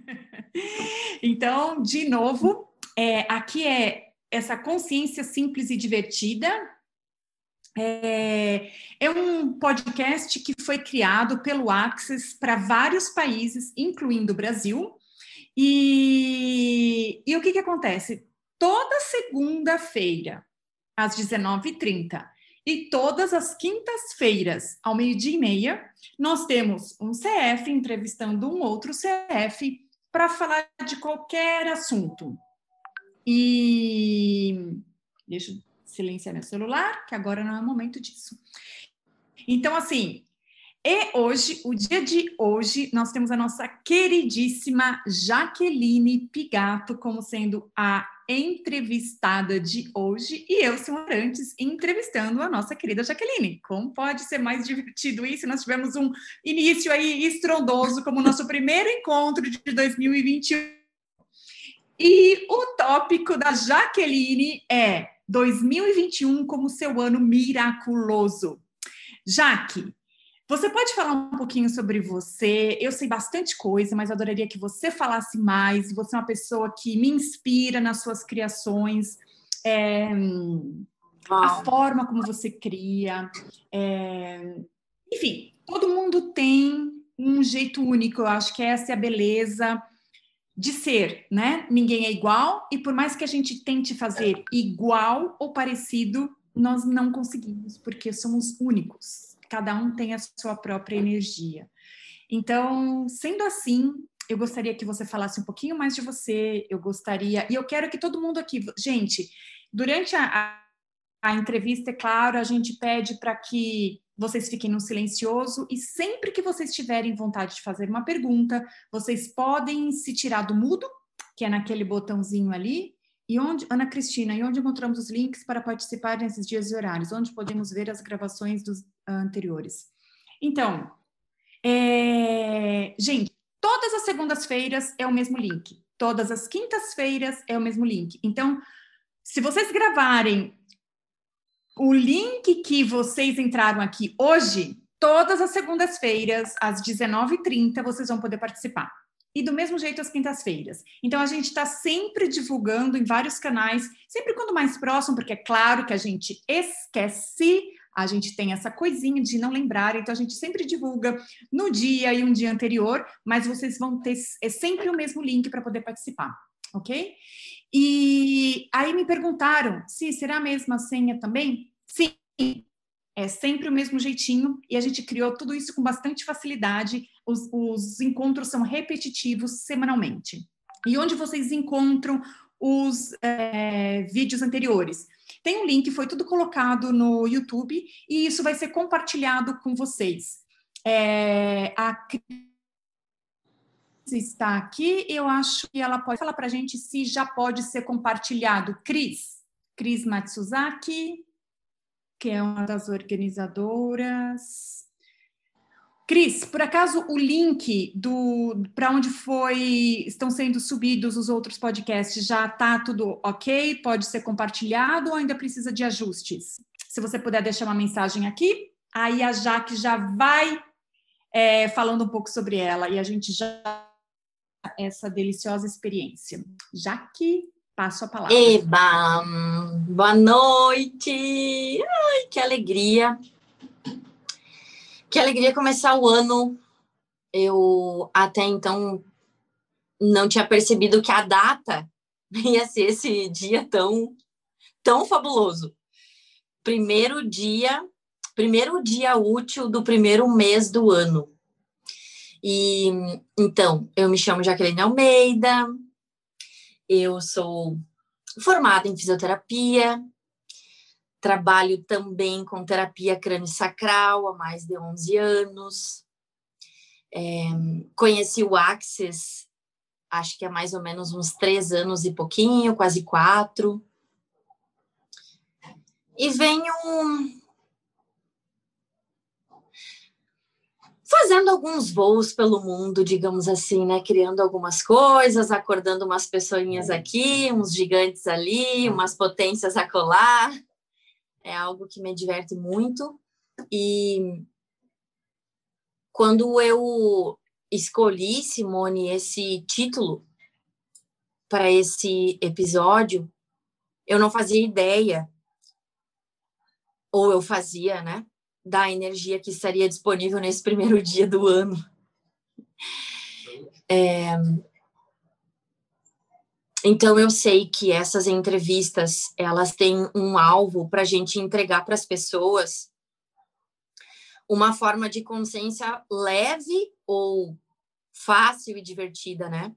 então, de novo, é, aqui é essa consciência simples e divertida. É, é um podcast que foi criado pelo Access para vários países, incluindo o Brasil. E, e o que, que acontece? Toda segunda-feira, às 19h30, e todas as quintas-feiras, ao meio-dia e meia, nós temos um CF entrevistando um outro CF para falar de qualquer assunto. E deixa eu silenciar meu celular, que agora não é momento disso. Então, assim, e hoje, o dia de hoje, nós temos a nossa queridíssima Jaqueline Pigato como sendo a entrevistada de hoje e eu, Simone Arantes, entrevistando a nossa querida Jaqueline. Como pode ser mais divertido isso? Nós tivemos um início aí estrondoso como nosso primeiro encontro de 2021. E o tópico da Jaqueline é 2021 como seu ano miraculoso. Jaque, você pode falar um pouquinho sobre você? Eu sei bastante coisa, mas adoraria que você falasse mais. Você é uma pessoa que me inspira nas suas criações, é, a forma como você cria. É, enfim, todo mundo tem um jeito único. Eu acho que essa é a beleza de ser, né? Ninguém é igual e por mais que a gente tente fazer igual ou parecido, nós não conseguimos porque somos únicos cada um tem a sua própria energia. Então, sendo assim, eu gostaria que você falasse um pouquinho mais de você. Eu gostaria, e eu quero que todo mundo aqui, gente, durante a, a, entrevista, é claro, a gente pede para que vocês fiquem no silencioso e sempre que vocês tiverem vontade de fazer uma pergunta, vocês podem se tirar do mudo, que é naquele botãozinho ali, e onde, Ana Cristina, e onde encontramos os links para participar nesses dias e horários? Onde podemos ver as gravações dos anteriores? Então, é... gente, todas as segundas-feiras é o mesmo link. Todas as quintas-feiras é o mesmo link. Então, se vocês gravarem o link que vocês entraram aqui hoje, todas as segundas-feiras, às 19h30, vocês vão poder participar e do mesmo jeito às quintas-feiras. Então a gente está sempre divulgando em vários canais, sempre quando mais próximo, porque é claro que a gente esquece, a gente tem essa coisinha de não lembrar, então a gente sempre divulga no dia e um dia anterior, mas vocês vão ter é sempre o mesmo link para poder participar, ok? E aí me perguntaram se será a mesma senha também? Sim, é sempre o mesmo jeitinho e a gente criou tudo isso com bastante facilidade. Os, os encontros são repetitivos semanalmente. E onde vocês encontram os é, vídeos anteriores? Tem um link, foi tudo colocado no YouTube e isso vai ser compartilhado com vocês. É, a Cris está aqui, eu acho que ela pode falar para a gente se já pode ser compartilhado. Cris, Cris Matsuzaki que é uma das organizadoras. Cris, por acaso o link do para onde foi estão sendo subidos os outros podcasts já está tudo ok? Pode ser compartilhado ou ainda precisa de ajustes? Se você puder deixar uma mensagem aqui, aí a Jaque já vai é, falando um pouco sobre ela e a gente já essa deliciosa experiência. Jaque, Passo a palavra. Eba! Boa noite! Ai, que alegria! Que alegria começar o ano. Eu até então não tinha percebido que a data ia ser esse dia tão, tão fabuloso. Primeiro dia, primeiro dia útil do primeiro mês do ano. E então, eu me chamo Jaqueline Almeida, eu sou formada em fisioterapia, trabalho também com terapia crânio-sacral há mais de 11 anos. É, conheci o Axis, acho que há mais ou menos uns três anos e pouquinho, quase quatro. E venho fazendo alguns voos pelo mundo, digamos assim, né? Criando algumas coisas, acordando umas pessoinhas aqui, uns gigantes ali, umas potências a colar. É algo que me diverte muito. E quando eu escolhi, Simone, esse título para esse episódio, eu não fazia ideia, ou eu fazia, né, da energia que estaria disponível nesse primeiro dia do ano. É... Então eu sei que essas entrevistas elas têm um alvo para a gente entregar para as pessoas uma forma de consciência leve ou fácil e divertida, né?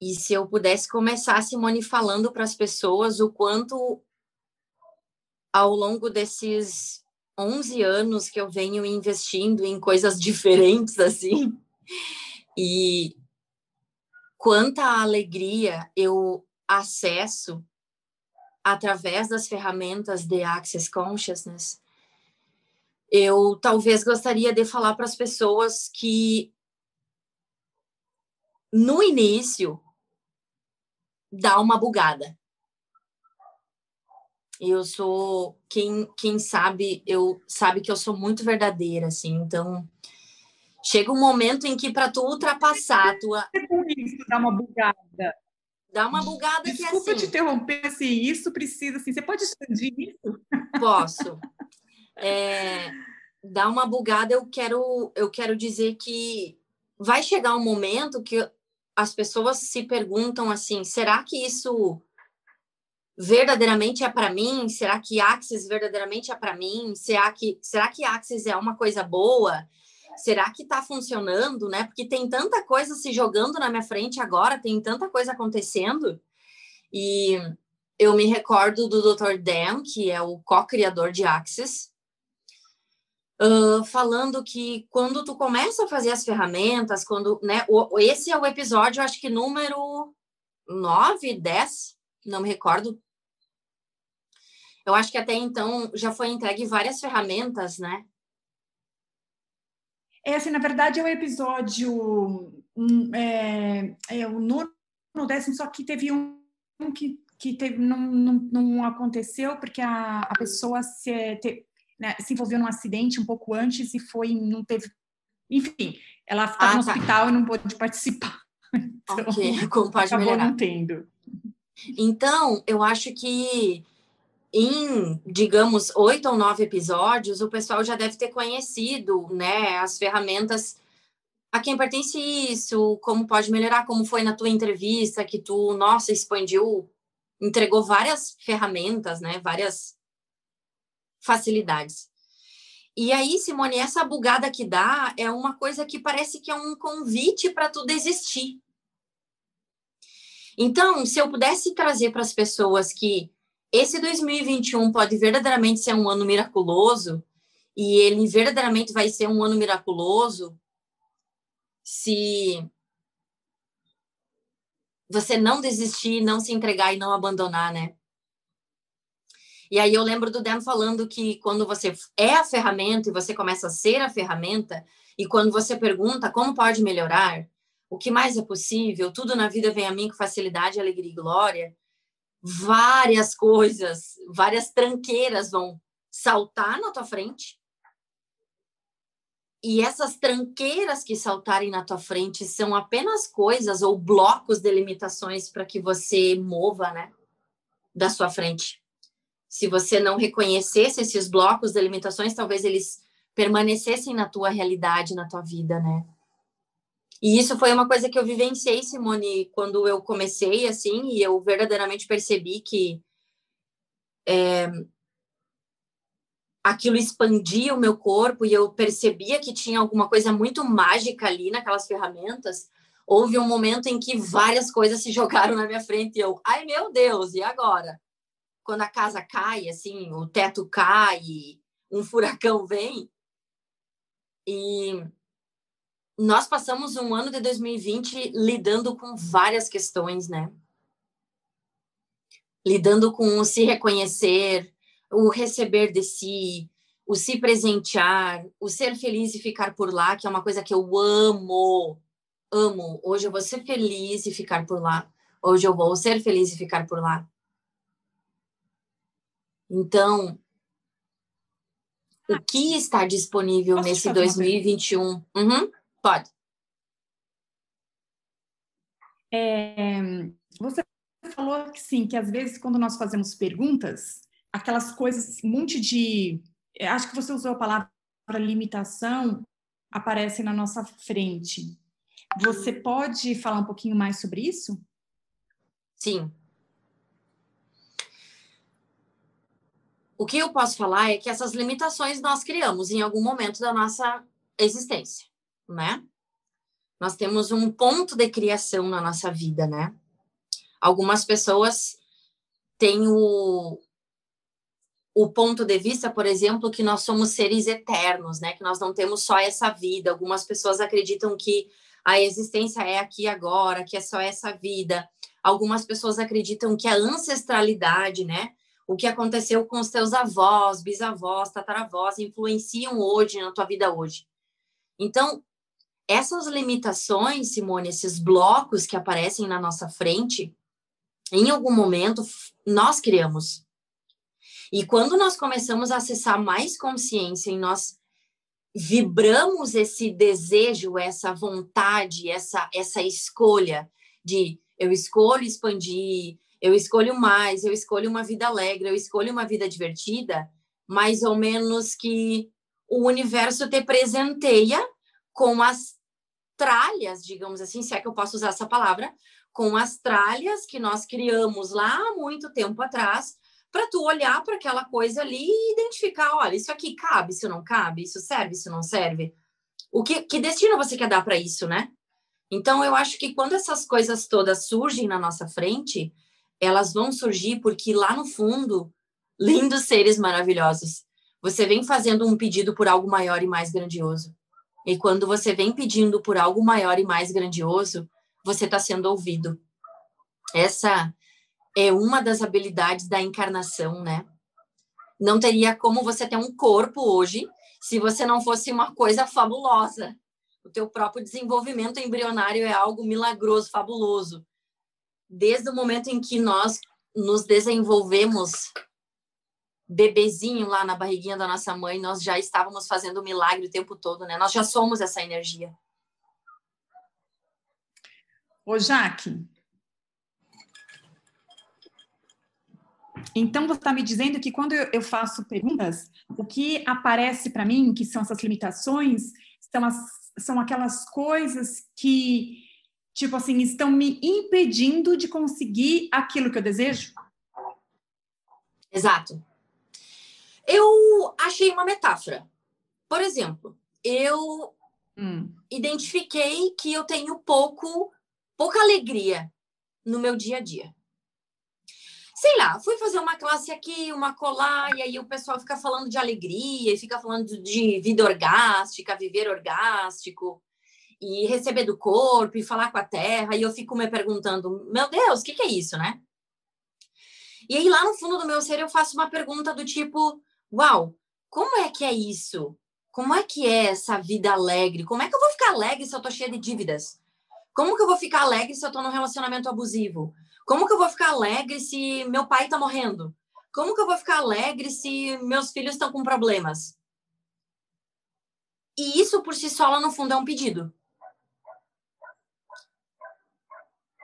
E se eu pudesse começar, Simone, falando para as pessoas o quanto, ao longo desses 11 anos que eu venho investindo em coisas diferentes, assim, e quanta alegria eu acesso através das ferramentas de Access Consciousness, eu talvez gostaria de falar para as pessoas que no início dá uma bugada. Eu sou quem quem sabe, eu sabe que eu sou muito verdadeira assim, então chega um momento em que para tu ultrapassar a tua isso dá uma bugada. Dá uma bugada Desculpa que é assim. te interromper, assim, isso precisa, assim, você pode expandir isso? Posso. É, dá uma bugada, eu quero, eu quero dizer que vai chegar um momento que as pessoas se perguntam assim: será que isso verdadeiramente é para mim? Será que Axis verdadeiramente é para mim? Será que será que Axis é uma coisa boa? Será que está funcionando, né? Porque tem tanta coisa se jogando na minha frente agora, tem tanta coisa acontecendo. E eu me recordo do Dr. Dan, que é o co-criador de Axis, Uh, falando que quando tu começa a fazer as ferramentas, quando, né, o, esse é o episódio, acho que número 9, 10, não me recordo. Eu acho que até então já foi entregue várias ferramentas, né? É assim, na verdade é o episódio um, é, é o nono, décimo, só que teve um, que, que teve, não, não, não aconteceu porque a, a pessoa se, te, né, se envolveu num acidente um pouco antes e foi, não teve, enfim, ela estava ah, no tá. hospital e não pôde participar. Então, ok, como pode acabou melhorar. não tendo. Então, eu acho que em, digamos, oito ou nove episódios, o pessoal já deve ter conhecido, né, as ferramentas a quem pertence isso, como pode melhorar, como foi na tua entrevista que tu, nossa, expandiu, entregou várias ferramentas, né, várias facilidades. E aí, Simone, essa bugada que dá é uma coisa que parece que é um convite para tu desistir. Então, se eu pudesse trazer para as pessoas que esse 2021 pode verdadeiramente ser um ano miraculoso, e ele verdadeiramente vai ser um ano miraculoso se você não desistir, não se entregar e não abandonar, né? E aí eu lembro do Dan falando que quando você é a ferramenta e você começa a ser a ferramenta, e quando você pergunta como pode melhorar, o que mais é possível, tudo na vida vem a mim com facilidade, alegria e glória, várias coisas, várias tranqueiras vão saltar na tua frente. E essas tranqueiras que saltarem na tua frente são apenas coisas ou blocos de limitações para que você mova, né, da sua frente se você não reconhecesse esses blocos de limitações, talvez eles permanecessem na tua realidade, na tua vida, né? E isso foi uma coisa que eu vivenciei, Simone, quando eu comecei, assim, e eu verdadeiramente percebi que é, aquilo expandia o meu corpo e eu percebia que tinha alguma coisa muito mágica ali naquelas ferramentas. Houve um momento em que várias coisas se jogaram na minha frente e eu, ai meu Deus, e agora? quando a casa cai, assim, o teto cai, um furacão vem. E nós passamos um ano de 2020 lidando com várias questões, né? Lidando com o se reconhecer, o receber de si, o se presentear, o ser feliz e ficar por lá, que é uma coisa que eu amo. Amo. Hoje eu vou ser feliz e ficar por lá. Hoje eu vou ser feliz e ficar por lá. Então, o que está disponível Posso nesse 2021? Uhum, pode. é, você falou que sim, que às vezes quando nós fazemos perguntas, aquelas coisas, um monte de. Acho que você usou a palavra limitação, aparecem na nossa frente. Você pode falar um pouquinho mais sobre isso? Sim. O que eu posso falar é que essas limitações nós criamos em algum momento da nossa existência, né? Nós temos um ponto de criação na nossa vida, né? Algumas pessoas têm o, o ponto de vista, por exemplo, que nós somos seres eternos, né? Que nós não temos só essa vida. Algumas pessoas acreditam que a existência é aqui agora, que é só essa vida. Algumas pessoas acreditam que a ancestralidade, né? O que aconteceu com os teus avós, bisavós, tataravós, influenciam hoje na tua vida hoje. Então, essas limitações, Simone, esses blocos que aparecem na nossa frente, em algum momento nós criamos. E quando nós começamos a acessar mais consciência e nós vibramos esse desejo, essa vontade, essa essa escolha de eu escolho expandir, eu escolho mais, eu escolho uma vida alegre, eu escolho uma vida divertida, mais ou menos que o universo te presenteia com as tralhas, digamos assim, se é que eu posso usar essa palavra, com as tralhas que nós criamos lá há muito tempo atrás, para tu olhar para aquela coisa ali e identificar, olha, isso aqui cabe, isso não cabe, isso serve, isso não serve. O que, que destino você quer dar para isso, né? Então eu acho que quando essas coisas todas surgem na nossa frente, elas vão surgir porque lá no fundo, lindos seres maravilhosos, você vem fazendo um pedido por algo maior e mais grandioso. E quando você vem pedindo por algo maior e mais grandioso, você está sendo ouvido. Essa é uma das habilidades da encarnação, né? Não teria como você ter um corpo hoje se você não fosse uma coisa fabulosa. O teu próprio desenvolvimento embrionário é algo milagroso, fabuloso. Desde o momento em que nós nos desenvolvemos bebezinho lá na barriguinha da nossa mãe, nós já estávamos fazendo o milagre o tempo todo, né? Nós já somos essa energia. Ô, Jaque. Então, você está me dizendo que quando eu faço perguntas, o que aparece para mim, que são essas limitações, são, as, são aquelas coisas que, tipo assim, estão me impedindo de conseguir aquilo que eu desejo? Exato. Eu achei uma metáfora. Por exemplo, eu hum. identifiquei que eu tenho pouco, pouca alegria no meu dia a dia. Sei lá, fui fazer uma classe aqui, uma colar, e aí o pessoal fica falando de alegria, e fica falando de vida orgástica, viver orgástico, e receber do corpo, e falar com a terra, e eu fico me perguntando, meu Deus, o que, que é isso, né? E aí, lá no fundo do meu ser, eu faço uma pergunta do tipo: uau, como é que é isso? Como é que é essa vida alegre? Como é que eu vou ficar alegre se eu tô cheia de dívidas? Como que eu vou ficar alegre se eu tô num relacionamento abusivo? Como que eu vou ficar alegre se meu pai tá morrendo? Como que eu vou ficar alegre se meus filhos estão com problemas? E isso por si só, lá no fundo, é um pedido.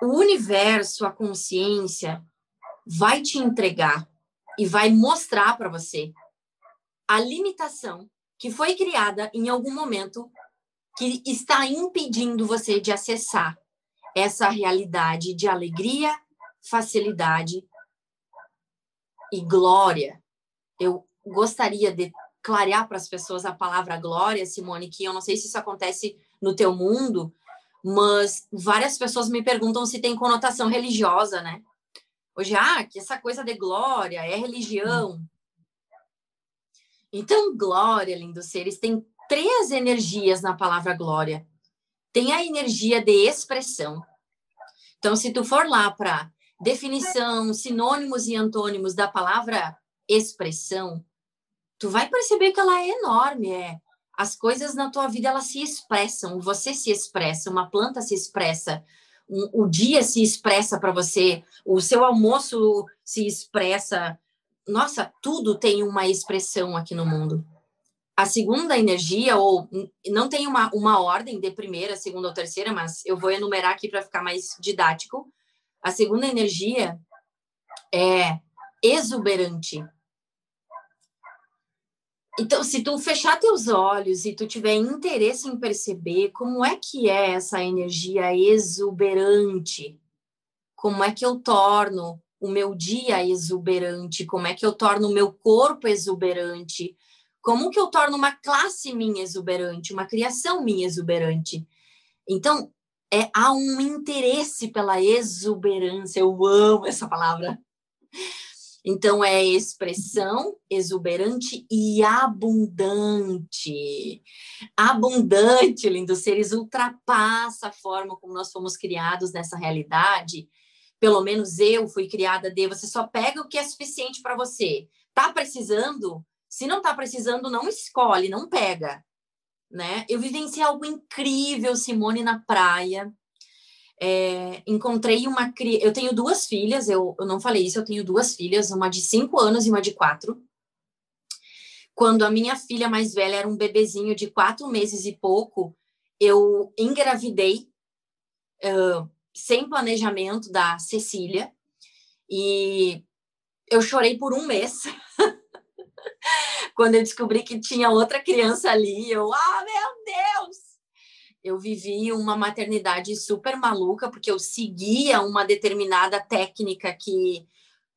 O universo, a consciência, vai te entregar e vai mostrar para você a limitação que foi criada em algum momento que está impedindo você de acessar essa realidade de alegria, facilidade e glória. Eu gostaria de clarear para as pessoas a palavra glória, Simone, que eu não sei se isso acontece no teu mundo, mas várias pessoas me perguntam se tem conotação religiosa, né? Hoje, ah, que essa coisa de glória é religião. Então, glória, lindos seres, tem três energias na palavra glória. Tem a energia de expressão. Então, se tu for lá para definição, sinônimos e antônimos da palavra expressão, tu vai perceber que ela é enorme, é as coisas na tua vida elas se expressam, você se expressa, uma planta se expressa, um, o dia se expressa para você, o seu almoço se expressa, nossa, tudo tem uma expressão aqui no mundo. a segunda energia, ou não tem uma, uma ordem de primeira, segunda ou terceira, mas eu vou enumerar aqui para ficar mais didático. A segunda energia é exuberante. Então, se tu fechar teus olhos e tu tiver interesse em perceber como é que é essa energia exuberante, como é que eu torno o meu dia exuberante, como é que eu torno o meu corpo exuberante, como que eu torno uma classe minha exuberante, uma criação minha exuberante. Então, é, há um interesse pela exuberância, eu amo essa palavra. Então, é expressão exuberante e abundante. Abundante, lindo seres, ultrapassa a forma como nós fomos criados nessa realidade. Pelo menos eu fui criada de você só pega o que é suficiente para você. Tá precisando? Se não tá precisando, não escolhe, não pega. Né? Eu vivenciei algo incrível, Simone, na praia é, encontrei uma eu tenho duas filhas eu, eu não falei isso eu tenho duas filhas uma de cinco anos e uma de quatro quando a minha filha mais velha era um bebezinho de quatro meses e pouco eu engravidei uh, sem planejamento da Cecília. E eu chorei por um mês. Quando eu descobri que tinha outra criança ali eu ah meu Deus! Eu vivi uma maternidade super maluca, porque eu seguia uma determinada técnica que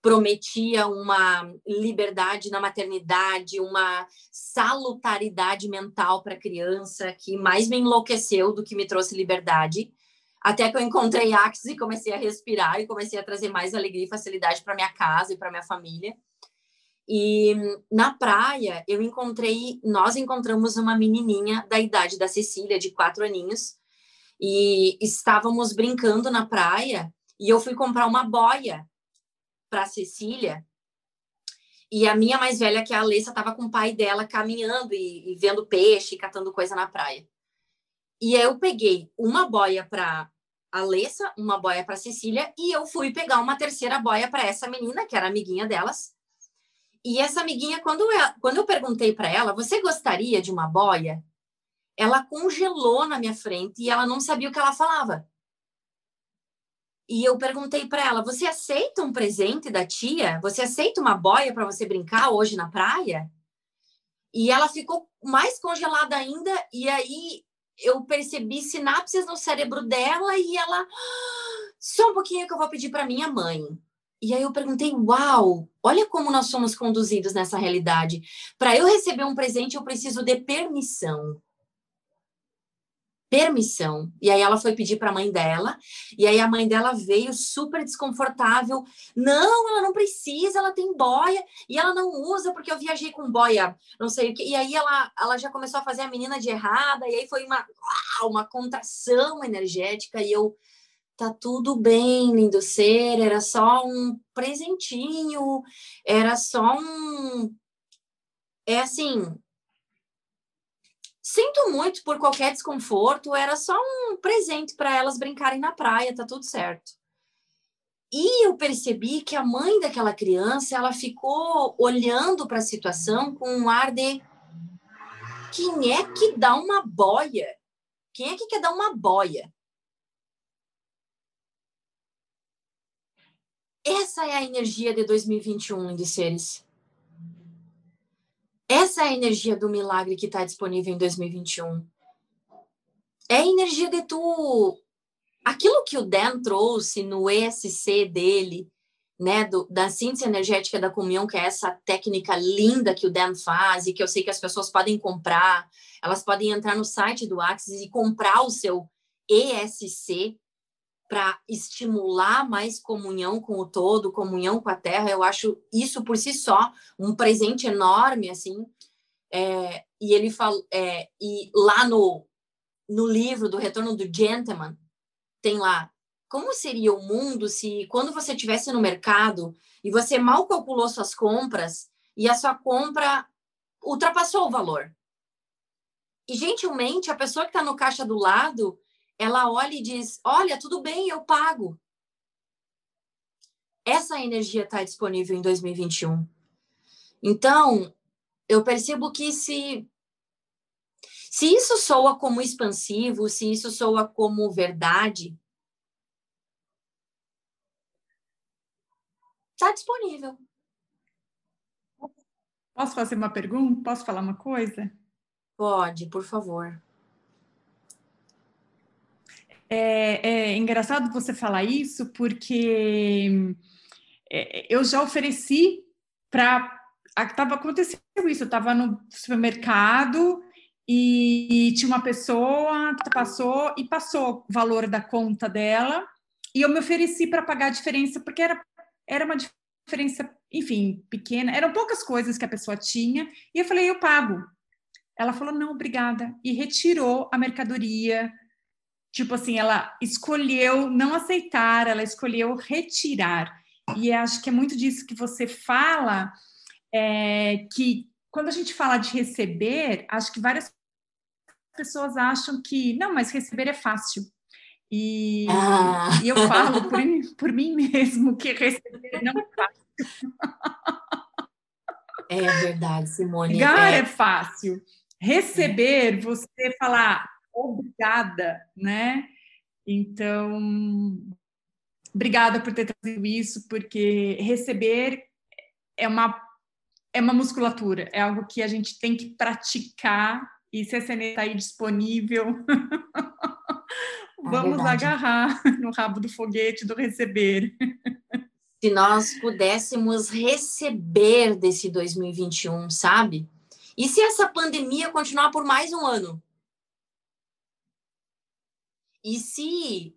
prometia uma liberdade na maternidade, uma salutaridade mental para a criança, que mais me enlouqueceu do que me trouxe liberdade. Até que eu encontrei Axis e comecei a respirar e comecei a trazer mais alegria e facilidade para minha casa e para minha família. E na praia, eu encontrei, nós encontramos uma menininha da idade da Cecília, de quatro aninhos, e estávamos brincando na praia, e eu fui comprar uma boia para Cecília, e a minha mais velha, que é a Alessa, estava com o pai dela caminhando e, e vendo peixe, catando coisa na praia. E eu peguei uma boia para Alessa, uma boia para Cecília, e eu fui pegar uma terceira boia para essa menina, que era amiguinha delas, e essa amiguinha, quando eu, quando eu perguntei para ela, você gostaria de uma boia? Ela congelou na minha frente e ela não sabia o que ela falava. E eu perguntei para ela: Você aceita um presente da tia? Você aceita uma boia para você brincar hoje na praia? E ela ficou mais congelada ainda. E aí eu percebi sinapses no cérebro dela e ela. Só um pouquinho que eu vou pedir para minha mãe. E aí eu perguntei: Uau, olha como nós somos conduzidos nessa realidade. Para eu receber um presente, eu preciso de permissão. Permissão. E aí ela foi pedir para a mãe dela, e aí a mãe dela veio super desconfortável. Não, ela não precisa, ela tem boia, e ela não usa porque eu viajei com boia, não sei o que. E aí ela, ela já começou a fazer a menina de errada, e aí foi uma, uma contração energética, e eu tá tudo bem, lindo ser, era só um presentinho, era só um. É assim. Sinto muito por qualquer desconforto, era só um presente para elas brincarem na praia, tá tudo certo. E eu percebi que a mãe daquela criança, ela ficou olhando para a situação com um ar de quem é que dá uma boia? Quem é que quer dar uma boia? Essa é a energia de 2021, de seres. Essa é a energia do milagre que está disponível em 2021. É a energia de tu. Aquilo que o Dan trouxe no ESC dele, né, do, da síntese energética da comunhão, que é essa técnica linda que o Dan faz e que eu sei que as pessoas podem comprar. Elas podem entrar no site do Axis e comprar o seu ESC, para estimular mais comunhão com o todo, comunhão com a terra. Eu acho isso por si só um presente enorme, assim. É, e ele falou, é, e lá no, no livro do Retorno do Gentleman, tem lá como seria o mundo se quando você estivesse no mercado e você mal calculou suas compras e a sua compra ultrapassou o valor. E gentilmente a pessoa que está no caixa do lado ela olha e diz: Olha, tudo bem, eu pago. Essa energia está disponível em 2021. Então, eu percebo que se Se isso soa como expansivo, se isso soa como verdade, está disponível. Posso fazer uma pergunta? Posso falar uma coisa? Pode, por favor. É, é engraçado você falar isso, porque é, eu já ofereci para. Estava acontecendo isso, eu estava no supermercado e tinha uma pessoa que passou e passou o valor da conta dela e eu me ofereci para pagar a diferença porque era, era uma diferença, enfim, pequena, eram poucas coisas que a pessoa tinha e eu falei, eu pago. Ela falou, não, obrigada, e retirou a mercadoria. Tipo assim, ela escolheu não aceitar, ela escolheu retirar. E acho que é muito disso que você fala, é, que quando a gente fala de receber, acho que várias pessoas acham que, não, mas receber é fácil. E, ah. e eu falo por, por, mim mesmo que receber não é fácil. É verdade, Simone. Dar é... é fácil. Receber, você falar obrigada, né? Então, obrigada por ter trazido isso, porque receber é uma é uma musculatura, é algo que a gente tem que praticar e se a CNE está aí disponível, é vamos agarrar no rabo do foguete do receber. Se nós pudéssemos receber desse 2021, sabe? E se essa pandemia continuar por mais um ano? E se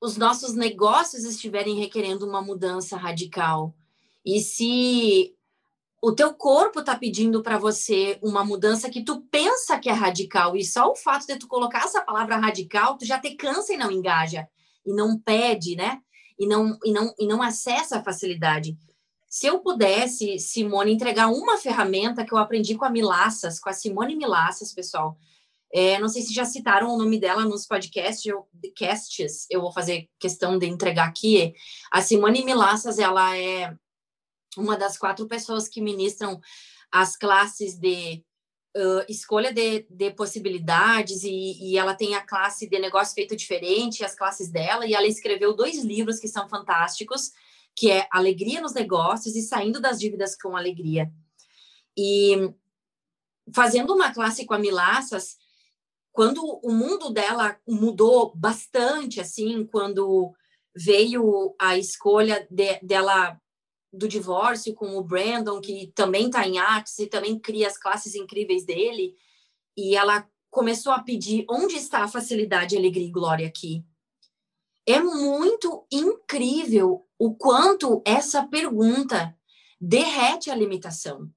os nossos negócios estiverem requerendo uma mudança radical? E se o teu corpo está pedindo para você uma mudança que tu pensa que é radical e só o fato de tu colocar essa palavra radical, tu já te cansa e não engaja e não pede, né? E não e não e não acessa a facilidade. Se eu pudesse, Simone, entregar uma ferramenta que eu aprendi com a Milaças, com a Simone Milaças, pessoal. É, não sei se já citaram o nome dela nos podcasts, eu, casts, eu vou fazer questão de entregar aqui. A Simone Milaças, ela é uma das quatro pessoas que ministram as classes de uh, escolha de, de possibilidades e, e, ela tem a classe de negócio feito diferente, as classes dela, e ela escreveu dois livros que são fantásticos, que é Alegria nos Negócios e Saindo das Dívidas com Alegria. E fazendo uma classe com a Milaças, quando o mundo dela mudou bastante, assim, quando veio a escolha de, dela do divórcio com o Brandon, que também está em artes e também cria as classes incríveis dele. E ela começou a pedir onde está a facilidade, alegria e glória aqui. É muito incrível o quanto essa pergunta derrete a limitação.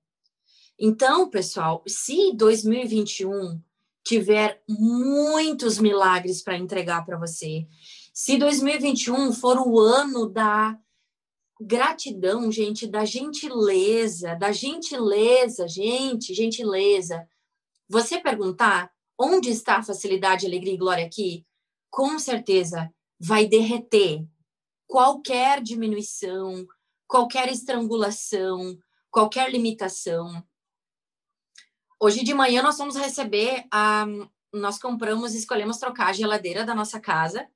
Então, pessoal, se 2021 tiver muitos milagres para entregar para você, se 2021 for o ano da gratidão, gente, da gentileza, da gentileza, gente, gentileza. Você perguntar onde está a facilidade, alegria e glória aqui, com certeza vai derreter qualquer diminuição, qualquer estrangulação, qualquer limitação. Hoje de manhã nós vamos receber a nós compramos, escolhemos trocar a geladeira da nossa casa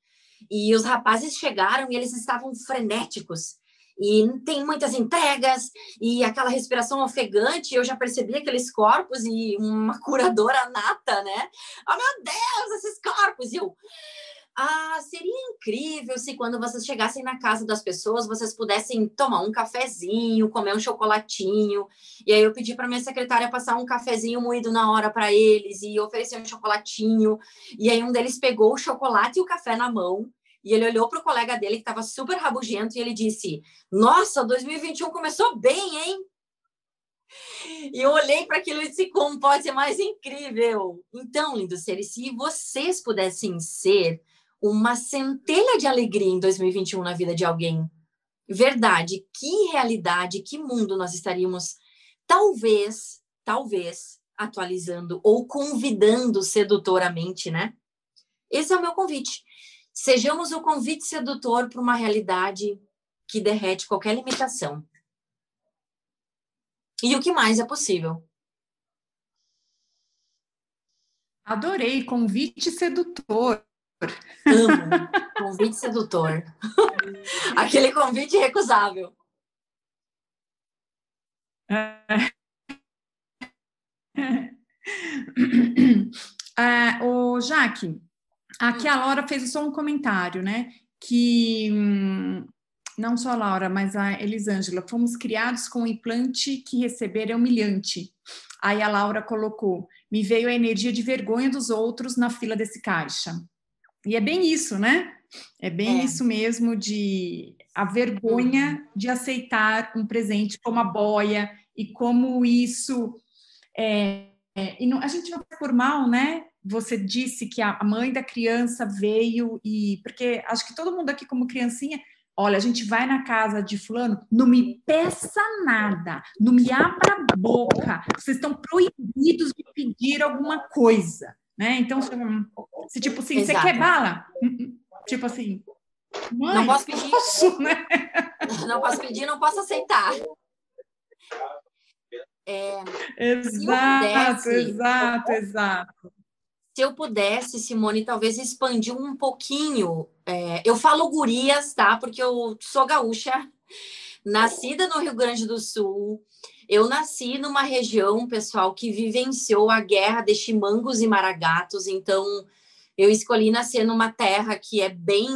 e os rapazes chegaram e eles estavam frenéticos e tem muitas entregas e aquela respiração ofegante. Eu já percebi aqueles corpos e uma curadora nata, né? Oh, meu Deus, esses corpos! E eu. Ah, seria incrível se quando vocês chegassem na casa das pessoas, vocês pudessem tomar um cafezinho, comer um chocolatinho. E aí eu pedi para minha secretária passar um cafezinho moído na hora para eles e oferecer um chocolatinho. E aí um deles pegou o chocolate e o café na mão e ele olhou para o colega dele que estava super rabugento e ele disse: Nossa, 2021 começou bem, hein? E eu olhei para aquilo e disse: Como pode ser mais incrível? Então, lindos seres, se vocês pudessem ser uma centelha de alegria em 2021 na vida de alguém, verdade, que realidade, que mundo nós estaríamos, talvez, talvez, atualizando ou convidando sedutoramente, né? Esse é o meu convite. Sejamos o convite sedutor para uma realidade que derrete qualquer limitação. E o que mais é possível? Adorei, convite sedutor. Amo, convite sedutor. Aquele convite recusável. É. É, o Jaque, aqui a Laura fez só um comentário, né? Que hum, não só a Laura, mas a Elisângela, fomos criados com um implante que receber é humilhante. Aí a Laura colocou: me veio a energia de vergonha dos outros na fila desse caixa. E é bem isso, né? É bem é. isso mesmo de a vergonha de aceitar um presente como a boia e como isso é, é, e não, a gente não faz por mal, né? Você disse que a mãe da criança veio e porque acho que todo mundo aqui como criancinha Olha, a gente vai na casa de fulano, não me peça nada, não me abra a boca, vocês estão proibidos de pedir alguma coisa, né? Então, se tipo assim, Exato. você quer bala? Hum, hum, tipo assim, mãe, não posso pedir, posso, né? não posso pedir, não posso aceitar. É, exato, pudesse, exato, exato se eu pudesse, Simone, talvez expandir um pouquinho. É, eu falo gurias, tá? Porque eu sou gaúcha, nascida no Rio Grande do Sul. Eu nasci numa região, pessoal, que vivenciou a guerra de chimangos e maragatos. Então, eu escolhi nascer numa terra que é bem.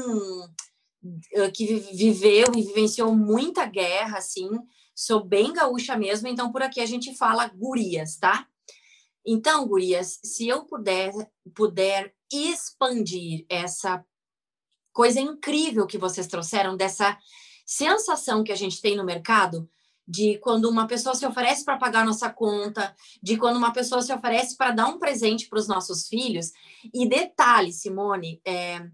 Eh, que viveu e vivenciou muita guerra, assim. Sou bem gaúcha mesmo, então por aqui a gente fala gurias, tá? Então, gurias, se eu puder, puder expandir essa coisa incrível que vocês trouxeram, dessa sensação que a gente tem no mercado, de quando uma pessoa se oferece para pagar nossa conta, de quando uma pessoa se oferece para dar um presente para os nossos filhos. E detalhe, Simone, é,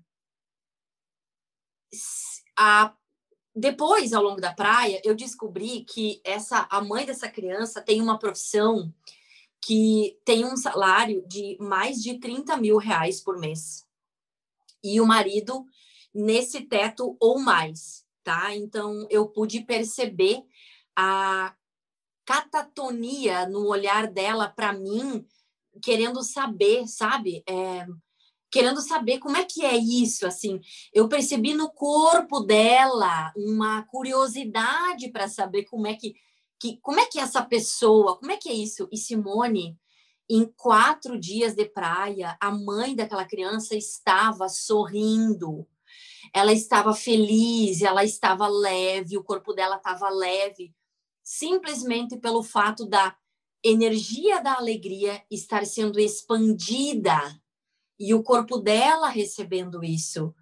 a, depois, ao longo da praia, eu descobri que essa a mãe dessa criança tem uma profissão que tem um salário de mais de 30 mil reais por mês. E o marido nesse teto ou mais, tá? Então eu pude perceber a catatonia no olhar dela para mim, querendo saber, sabe? É, querendo saber como é que é isso, assim. Eu percebi no corpo dela uma curiosidade para saber como é que que como é que é essa pessoa, como é que é isso? E Simone, em quatro dias de praia, a mãe daquela criança estava sorrindo, ela estava feliz, ela estava leve, o corpo dela estava leve, simplesmente pelo fato da energia da alegria estar sendo expandida e o corpo dela recebendo isso.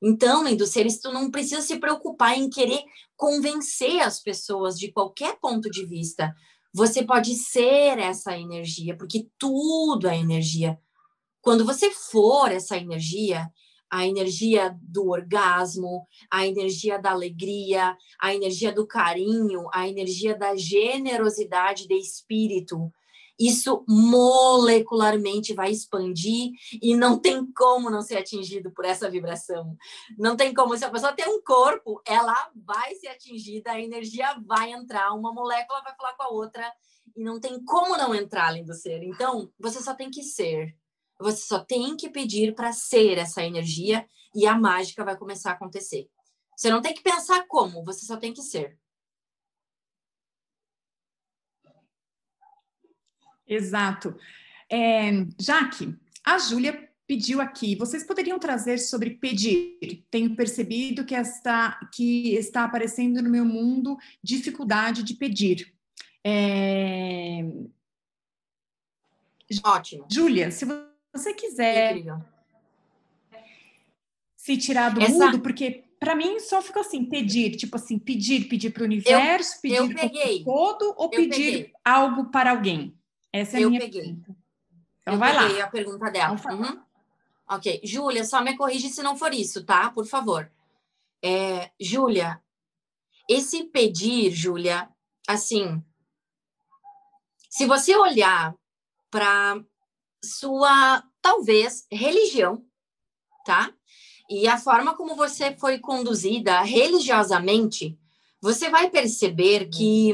Então, lindo seres, tu não precisa se preocupar em querer convencer as pessoas de qualquer ponto de vista. Você pode ser essa energia, porque tudo é energia. Quando você for essa energia, a energia do orgasmo, a energia da alegria, a energia do carinho, a energia da generosidade de espírito, isso molecularmente vai expandir e não tem como não ser atingido por essa vibração. Não tem como. Se a pessoa tem um corpo, ela vai ser atingida, a energia vai entrar, uma molécula vai falar com a outra e não tem como não entrar além do ser. Então, você só tem que ser. Você só tem que pedir para ser essa energia e a mágica vai começar a acontecer. Você não tem que pensar como, você só tem que ser. Exato. É, Jaque, a Júlia pediu aqui, vocês poderiam trazer sobre pedir? Tenho percebido que está, que está aparecendo no meu mundo dificuldade de pedir. É... Ótimo. Júlia, se você quiser se tirar do Essa... mundo, porque para mim só ficou assim, pedir, tipo assim, pedir, pedir para o universo, eu, pedir para o todo ou eu pedir peguei. algo para alguém. Essa é eu a minha peguei. Pergunta. Então eu vai peguei lá. a pergunta dela. Uhum. Ok. Júlia, só me corrige se não for isso, tá? Por favor. É, Júlia, esse pedir, Júlia, assim, se você olhar para sua, talvez, religião, tá? E a forma como você foi conduzida religiosamente, você vai perceber que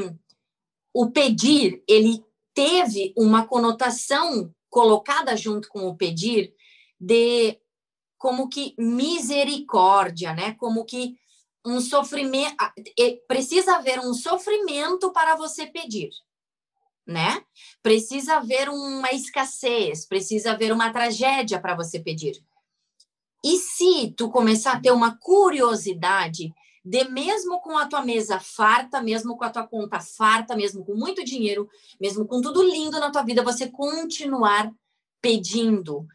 o pedir, ele teve uma conotação colocada junto com o pedir de como que misericórdia, né? Como que um sofrimento precisa haver um sofrimento para você pedir, né? Precisa haver uma escassez, precisa haver uma tragédia para você pedir. E se tu começar a ter uma curiosidade de mesmo com a tua mesa farta, mesmo com a tua conta farta, mesmo com muito dinheiro, mesmo com tudo lindo na tua vida, você continuar pedindo.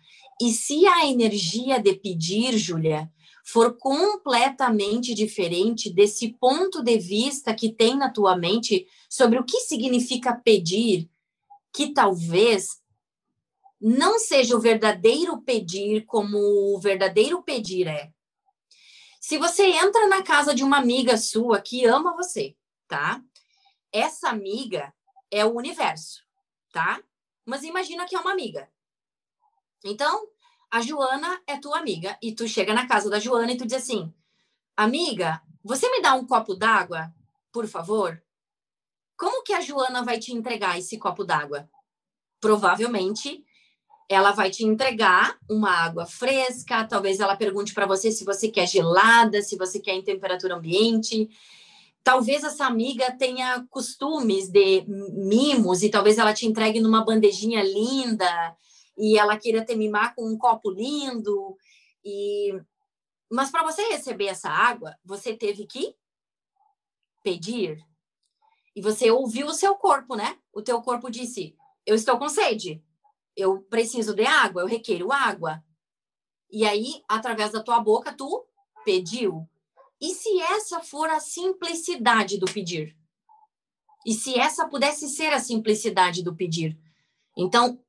E se a energia de pedir, Júlia, for completamente diferente desse ponto de vista que tem na tua mente sobre o que significa pedir, que talvez não seja o verdadeiro pedir como o verdadeiro pedir é. Se você entra na casa de uma amiga sua que ama você, tá? Essa amiga é o universo, tá? Mas imagina que é uma amiga. Então, a Joana é tua amiga e tu chega na casa da Joana e tu diz assim: "Amiga, você me dá um copo d'água, por favor?" Como que a Joana vai te entregar esse copo d'água? Provavelmente ela vai te entregar uma água fresca, talvez ela pergunte para você se você quer gelada, se você quer em temperatura ambiente. Talvez essa amiga tenha costumes de mimos e talvez ela te entregue numa bandejinha linda e ela queira te mimar com um copo lindo e mas para você receber essa água, você teve que pedir. E você ouviu o seu corpo, né? O teu corpo disse: "Eu estou com sede" eu preciso de água, eu requeiro água. E aí, através da tua boca, tu pediu. E se essa for a simplicidade do pedir? E se essa pudesse ser a simplicidade do pedir? Então,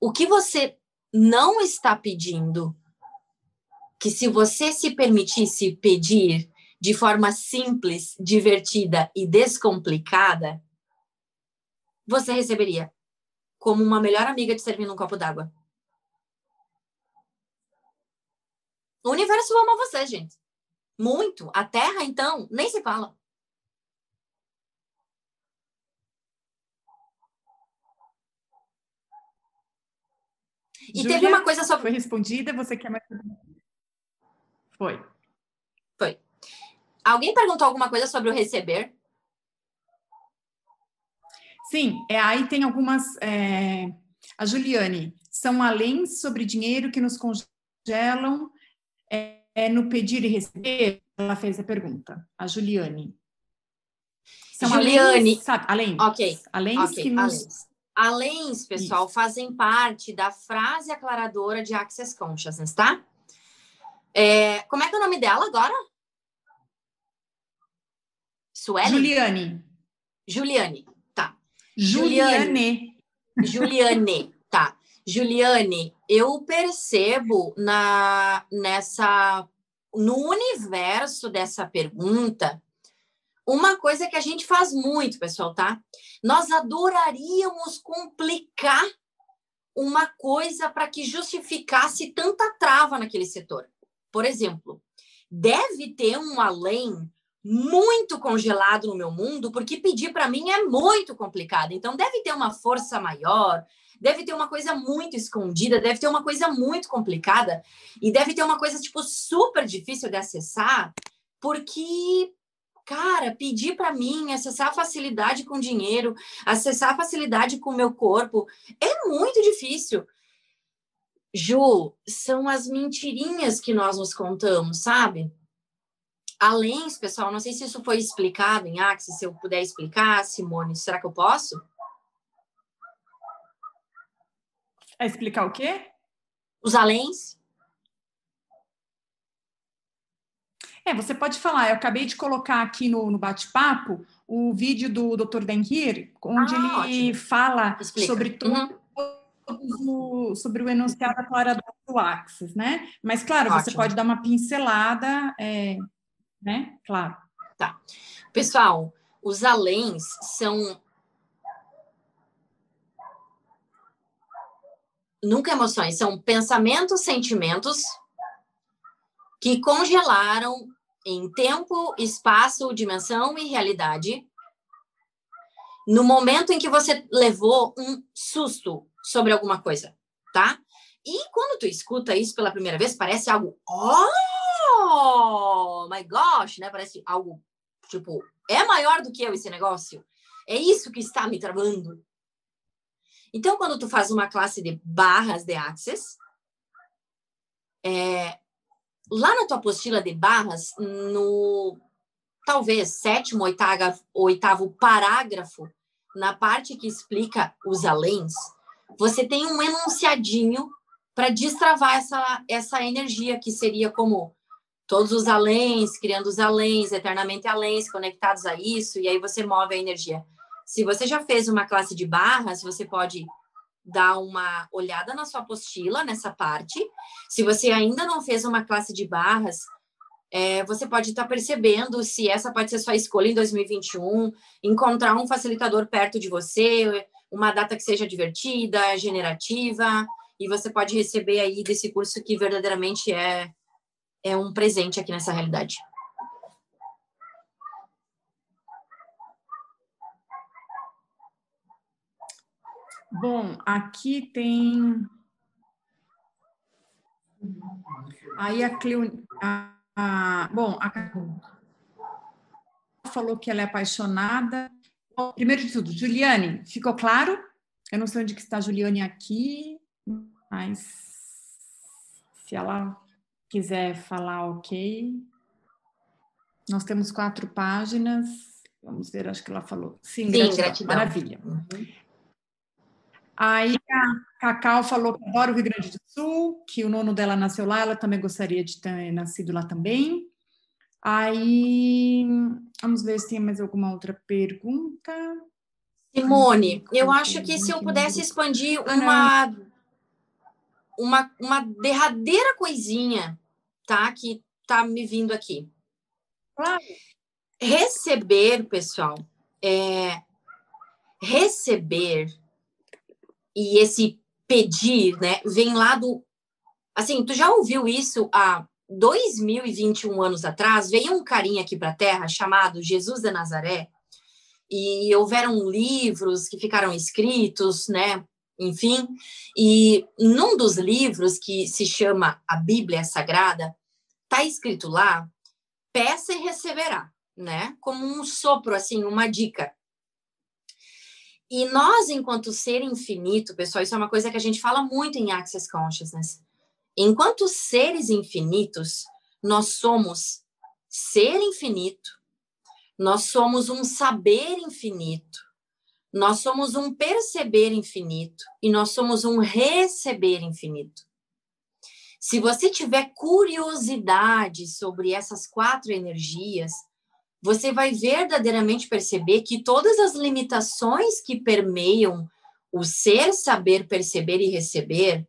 o que você não está pedindo, que se você se permitisse pedir de forma simples, divertida e descomplicada, você receberia como uma melhor amiga te servindo um copo d'água. O universo ama você, gente. Muito. A Terra, então, nem se fala. E Julia, teve uma coisa só. Foi respondida, você quer mais. Foi. Foi. Alguém perguntou alguma coisa sobre o receber? Sim, é, aí tem algumas. É, a Juliane, são além sobre dinheiro que nos congelam é, é, no pedir e receber? Ela fez a pergunta, a Juliane. São Juliane, além, sabe, além. Ok. Além okay, que nos. Alens, pessoal, Isso. fazem parte da frase aclaradora de Access Consciousness, tá? É, como é que é o nome dela agora? Sueli? Juliane. Juliane. Juliane. Juliane, tá. Juliane, eu percebo na nessa no universo dessa pergunta uma coisa que a gente faz muito, pessoal, tá? Nós adoraríamos complicar uma coisa para que justificasse tanta trava naquele setor. Por exemplo, deve ter um além muito congelado no meu mundo, porque pedir para mim é muito complicado. Então, deve ter uma força maior, deve ter uma coisa muito escondida, deve ter uma coisa muito complicada, e deve ter uma coisa, tipo, super difícil de acessar, porque, cara, pedir para mim, acessar a facilidade com dinheiro, acessar a facilidade com o meu corpo, é muito difícil. Ju, são as mentirinhas que nós nos contamos, sabe? Além, pessoal, não sei se isso foi explicado em Axis, se eu puder explicar, Simone, será que eu posso? É explicar o quê? Os aléns. É, você pode falar. Eu acabei de colocar aqui no, no bate-papo o vídeo do Dr. Denhir, onde ah, ele ótimo. fala Explica. sobre todo, uhum. o, sobre o enunciado aclarador do Axis, né? Mas, claro, ótimo. você pode dar uma pincelada é, né? Claro. Tá. Pessoal, os aléns são nunca emoções, são pensamentos, sentimentos que congelaram em tempo, espaço, dimensão e realidade no momento em que você levou um susto sobre alguma coisa. tá? E quando tu escuta isso pela primeira vez, parece algo, oh my gosh, né? Parece algo, tipo, é maior do que eu esse negócio? É isso que está me travando. Então, quando tu faz uma classe de barras de Access, é, lá na tua apostila de barras, no talvez sétimo, oitavo, oitavo parágrafo, na parte que explica os aléns, você tem um enunciadinho para destravar essa, essa energia, que seria como todos os aléns, criando os aléns, eternamente aléns, conectados a isso, e aí você move a energia. Se você já fez uma classe de barras, você pode dar uma olhada na sua apostila, nessa parte. Se você ainda não fez uma classe de barras, é, você pode estar percebendo se essa pode ser sua escolha em 2021, encontrar um facilitador perto de você, uma data que seja divertida, generativa, e você pode receber aí desse curso que verdadeiramente é, é um presente aqui nessa realidade. Bom, aqui tem. Aí a Cleo. A, a, bom, a falou que ela é apaixonada. Bom, primeiro de tudo, Juliane, ficou claro? Eu não sei onde que está a Juliane aqui, mas se ela quiser falar, ok. Nós temos quatro páginas. Vamos ver, acho que ela falou. Sim, Sim gratidão. gratidão. Maravilha. Uhum. Aí a Cacau falou que adora o Rio Grande do Sul, que o nono dela nasceu lá, ela também gostaria de ter nascido lá também. Aí, vamos ver se tem mais alguma outra pergunta. Simone, eu acho que se eu pudesse expandir uma, uma, uma derradeira coisinha, tá? Que tá me vindo aqui. Claro. Receber, pessoal, é, receber e esse pedir, né, vem lá do. Assim, tu já ouviu isso há 2021 anos atrás? Veio um carinha aqui para a Terra chamado Jesus de Nazaré, e houveram livros que ficaram escritos, né? Enfim, e num dos livros que se chama A Bíblia Sagrada, tá escrito lá: peça e receberá, né? Como um sopro, assim, uma dica. E nós, enquanto ser infinito, pessoal, isso é uma coisa que a gente fala muito em Access Consciousness. Enquanto seres infinitos, nós somos ser infinito, nós somos um saber infinito, nós somos um perceber infinito e nós somos um receber infinito. Se você tiver curiosidade sobre essas quatro energias, você vai verdadeiramente perceber que todas as limitações que permeiam o ser, saber, perceber e receber,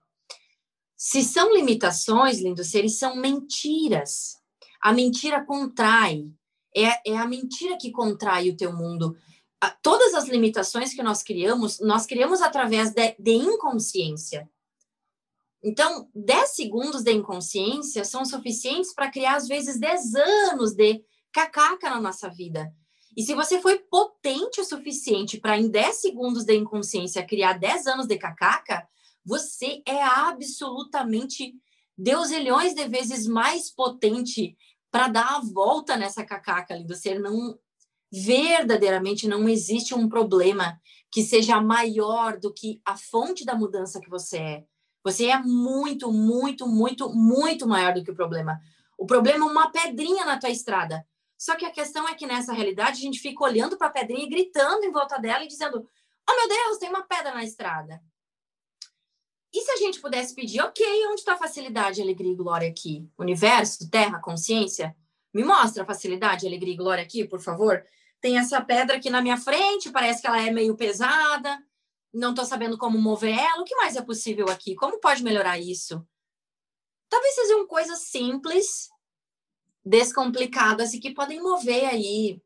se são limitações, lindos seres, são mentiras. A mentira contrai. É, é a mentira que contrai o teu mundo. Todas as limitações que nós criamos, nós criamos através de, de inconsciência. Então, 10 segundos de inconsciência são suficientes para criar, às vezes, 10 anos de cacaca na nossa vida. E se você foi potente o suficiente para, em 10 segundos de inconsciência, criar 10 anos de cacaca, você é absolutamente deuselhões de vezes mais potente para dar a volta nessa cacaca ali ser. Não, verdadeiramente não existe um problema que seja maior do que a fonte da mudança que você é. Você é muito, muito, muito, muito maior do que o problema. O problema é uma pedrinha na tua estrada. Só que a questão é que nessa realidade a gente fica olhando para a pedrinha e gritando em volta dela e dizendo: Oh meu Deus, tem uma pedra na estrada. E se a gente pudesse pedir, ok, onde está a facilidade, alegria e glória aqui? Universo, terra, consciência? Me mostra a facilidade, alegria e glória aqui, por favor. Tem essa pedra aqui na minha frente, parece que ela é meio pesada, não estou sabendo como mover ela. O que mais é possível aqui? Como pode melhorar isso? Talvez sejam coisas simples descomplicadas e que podem mover aí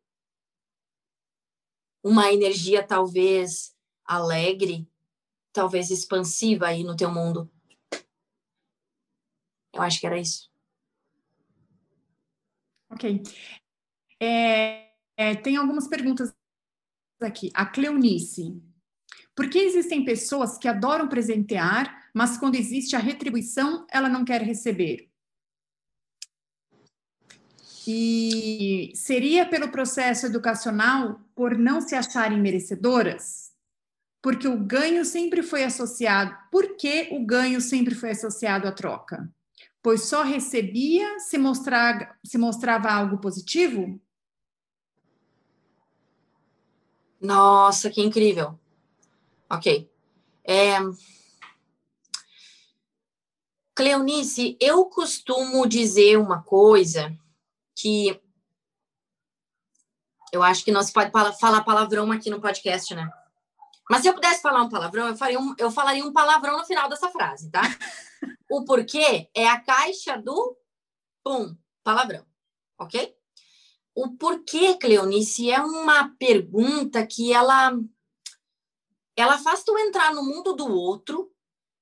uma energia talvez alegre, talvez expansiva aí no teu mundo. Eu acho que era isso. Ok. É, é, tem algumas perguntas aqui. A Cleonice. Por que existem pessoas que adoram presentear, mas quando existe a retribuição, ela não quer receber? E seria pelo processo educacional por não se acharem merecedoras? Porque o ganho sempre foi associado. Por que o ganho sempre foi associado à troca? Pois só recebia se, mostrar, se mostrava algo positivo? Nossa, que incrível. Ok. É... Cleonice, eu costumo dizer uma coisa que eu acho que não se pode falar palavrão aqui no podcast, né? Mas se eu pudesse falar um palavrão, eu, faria um, eu falaria um palavrão no final dessa frase, tá? o porquê é a caixa do pum, palavrão, ok? O porquê, Cleonice, é uma pergunta que ela ela faz tu entrar no mundo do outro,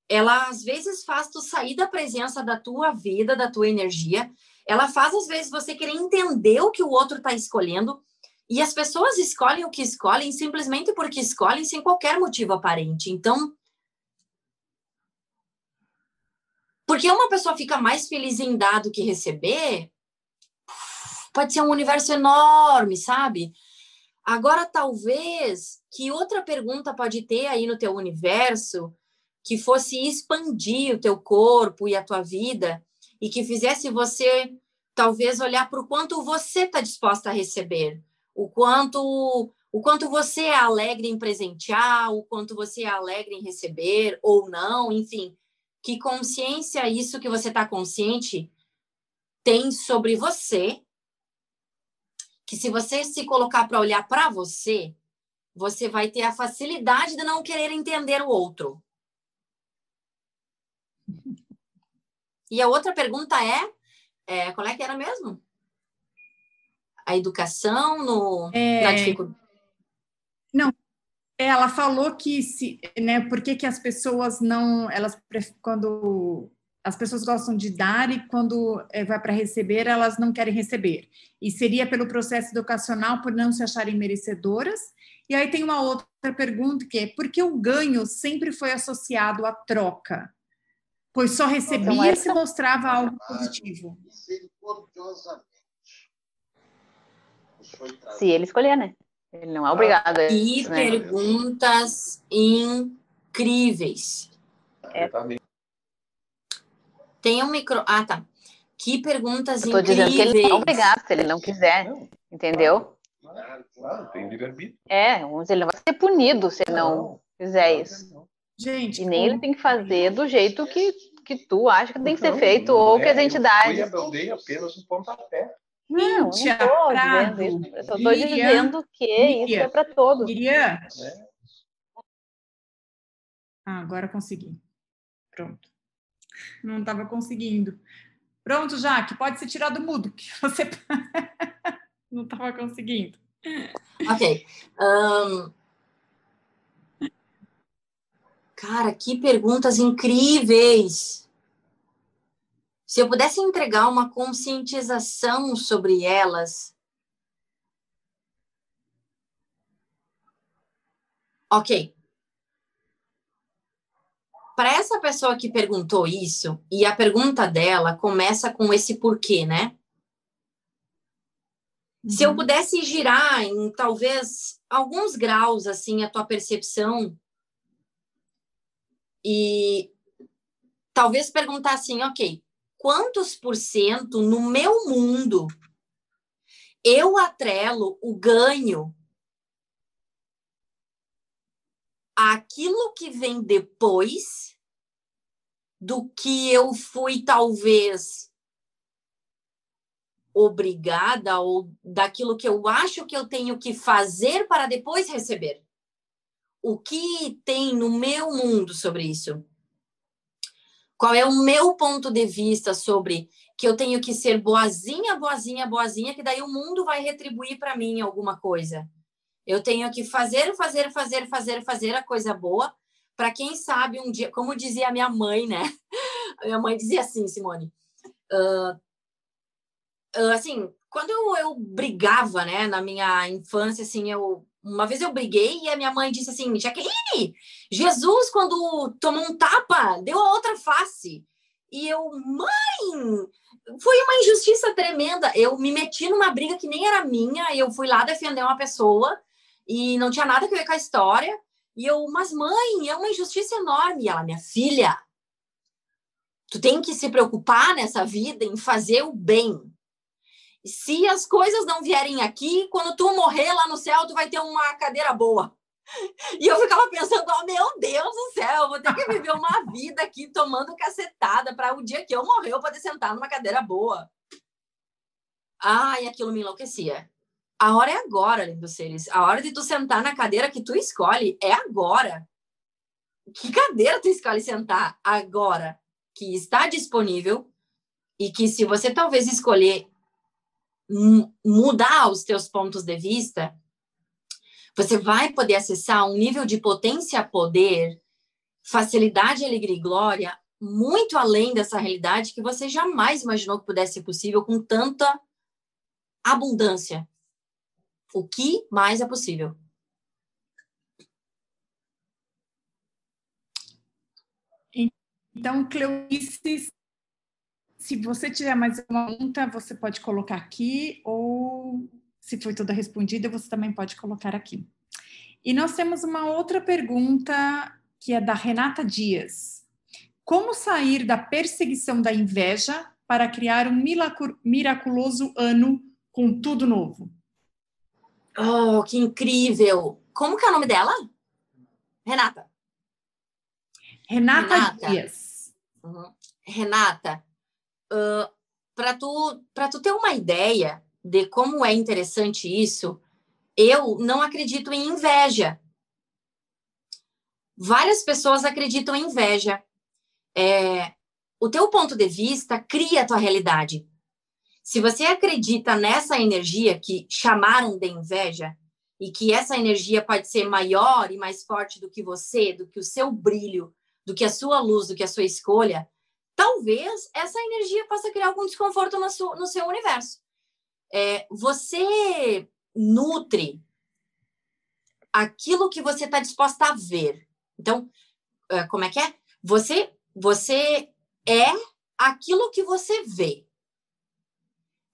ela às vezes faz tu sair da presença da tua vida, da tua energia, ela faz às vezes você querer entender o que o outro está escolhendo, e as pessoas escolhem o que escolhem simplesmente porque escolhem sem qualquer motivo aparente. Então, porque uma pessoa fica mais feliz em dar do que receber, pode ser um universo enorme, sabe? Agora, talvez que outra pergunta pode ter aí no teu universo que fosse expandir o teu corpo e a tua vida e que fizesse você talvez olhar para o quanto você está disposta a receber, o quanto o quanto você é alegre em presentear, o quanto você é alegre em receber ou não, enfim, que consciência isso que você está consciente tem sobre você que se você se colocar para olhar para você, você vai ter a facilidade de não querer entender o outro. E a outra pergunta é, é qual é que era mesmo? A educação no, é... na dificuldade. Não, ela falou que se, né, por que, que as pessoas não, elas quando as pessoas gostam de dar e quando é, vai para receber, elas não querem receber. E seria pelo processo educacional por não se acharem merecedoras. E aí tem uma outra pergunta que é por que o ganho sempre foi associado à troca? Pois só recebia então, essa... se mostrava algo positivo. Se ele escolher, né? Ele não é obrigado a E né? perguntas incríveis. É. Tem um micro. Ah, tá. Que perguntas Eu tô incríveis. dizendo que ele não é obrigado, se ele não quiser. Não, entendeu? Claro, claro, tem livre-arbítrio. É, ele não vai ser punido se ele não, fizer isso. Gente, e nem ele tem que fazer do jeito que, que tu acha que tem que ser feito, ou é, que as entidades. Eu dei apenas um pontapé. Não, não estou dizendo isso. Eu só estou dizendo que isso é para todos. Miriam. É. Ah, agora consegui. Pronto não estava conseguindo. Pronto, Jaque, pode ser tirado mudo, que você não estava conseguindo. Ok. Um... Cara, que perguntas incríveis! Se eu pudesse entregar uma conscientização sobre elas. Ok para essa pessoa que perguntou isso, e a pergunta dela começa com esse porquê, né? Uhum. Se eu uhum. pudesse girar em talvez alguns graus assim a tua percepção e talvez perguntar assim, OK, quantos por cento no meu mundo eu atrelo o ganho aquilo que vem depois do que eu fui talvez obrigada ou daquilo que eu acho que eu tenho que fazer para depois receber. O que tem no meu mundo sobre isso? Qual é o meu ponto de vista sobre que eu tenho que ser boazinha, boazinha, boazinha, que daí o mundo vai retribuir para mim alguma coisa? Eu tenho que fazer, fazer, fazer, fazer, fazer a coisa boa para quem sabe um dia, como dizia minha mãe, né? A minha mãe dizia assim, Simone, uh, uh, assim, quando eu, eu, brigava, né, na minha infância, assim, eu Uma vez eu briguei e a minha mãe disse assim: Jaqueline, Jesus, quando tomou um tapa, deu a outra face. E eu, mãe, foi uma injustiça tremenda. Eu me meti numa briga que nem era minha, eu fui lá defender uma pessoa e não tinha nada a ver com a história. E eu, mas mãe, é uma injustiça enorme. E ela, minha filha, tu tem que se preocupar nessa vida em fazer o bem. Se as coisas não vierem aqui, quando tu morrer lá no céu, tu vai ter uma cadeira boa. E eu ficava pensando, oh, meu Deus do céu, eu vou ter que viver uma vida aqui tomando cacetada para o dia que eu morrer eu poder sentar numa cadeira boa. Ai, aquilo me enlouquecia. A hora é agora, lindos seres. A hora de tu sentar na cadeira que tu escolhe é agora. Que cadeira tu escolhe sentar agora? Que está disponível e que se você talvez escolher mudar os teus pontos de vista, você vai poder acessar um nível de potência, poder, facilidade, alegria e glória muito além dessa realidade que você jamais imaginou que pudesse ser possível com tanta abundância. O que mais é possível? Então, Cleuice, se você tiver mais uma pergunta, você pode colocar aqui, ou se foi toda respondida, você também pode colocar aqui. E nós temos uma outra pergunta que é da Renata Dias. Como sair da perseguição da inveja para criar um miraculoso ano com tudo novo? Oh, que incrível! Como que é o nome dela? Renata. Renata, Renata. Dias. Uhum. Renata, para tu, tu ter uma ideia de como é interessante isso, eu não acredito em inveja. Várias pessoas acreditam em inveja. É, o teu ponto de vista cria a tua realidade. Se você acredita nessa energia que chamaram de inveja, e que essa energia pode ser maior e mais forte do que você, do que o seu brilho, do que a sua luz, do que a sua escolha, talvez essa energia possa criar algum desconforto no seu, no seu universo. É, você nutre aquilo que você está disposta a ver. Então, é, como é que é? Você, você é aquilo que você vê.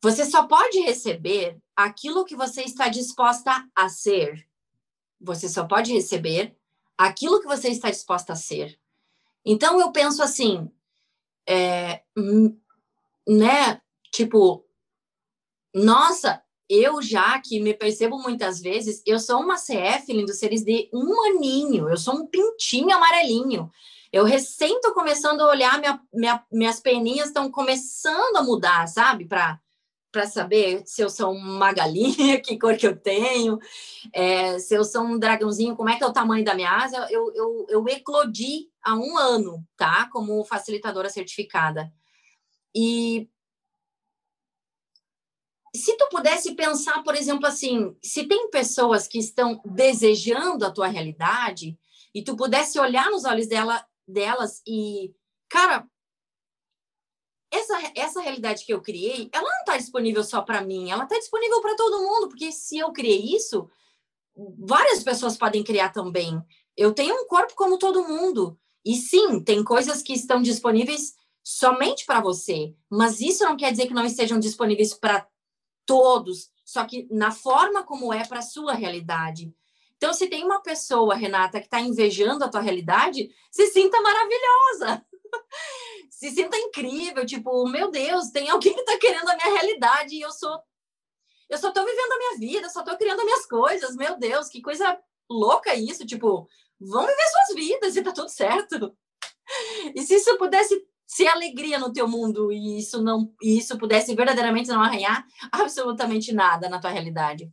Você só pode receber aquilo que você está disposta a ser. Você só pode receber aquilo que você está disposta a ser. Então, eu penso assim, é, hum, né? Tipo, nossa, eu já que me percebo muitas vezes, eu sou uma CF, lindo seres de um aninho, eu sou um pintinho amarelinho. Eu recém tô começando a olhar, minha, minha, minhas peninhas estão começando a mudar, sabe? Para para saber se eu sou uma galinha, que cor que eu tenho, é, se eu sou um dragãozinho, como é que é o tamanho da minha asa. Eu, eu, eu eclodi há um ano, tá? Como facilitadora certificada. E se tu pudesse pensar, por exemplo, assim, se tem pessoas que estão desejando a tua realidade e tu pudesse olhar nos olhos dela, delas e, cara, essa, essa realidade que eu criei, ela não está disponível só para mim, ela está disponível para todo mundo, porque se eu criei isso, várias pessoas podem criar também. Eu tenho um corpo como todo mundo. E sim, tem coisas que estão disponíveis somente para você, mas isso não quer dizer que não estejam disponíveis para todos, só que na forma como é para sua realidade. Então, se tem uma pessoa, Renata, que está invejando a tua realidade, se sinta maravilhosa. se sinta incrível, tipo, meu Deus, tem alguém que está querendo a minha realidade e eu sou. Eu só estou vivendo a minha vida, só estou criando as minhas coisas, meu Deus, que coisa louca isso, tipo, vão viver suas vidas e tá tudo certo. E se isso pudesse ser alegria no teu mundo e isso não e isso pudesse verdadeiramente não arranhar absolutamente nada na tua realidade.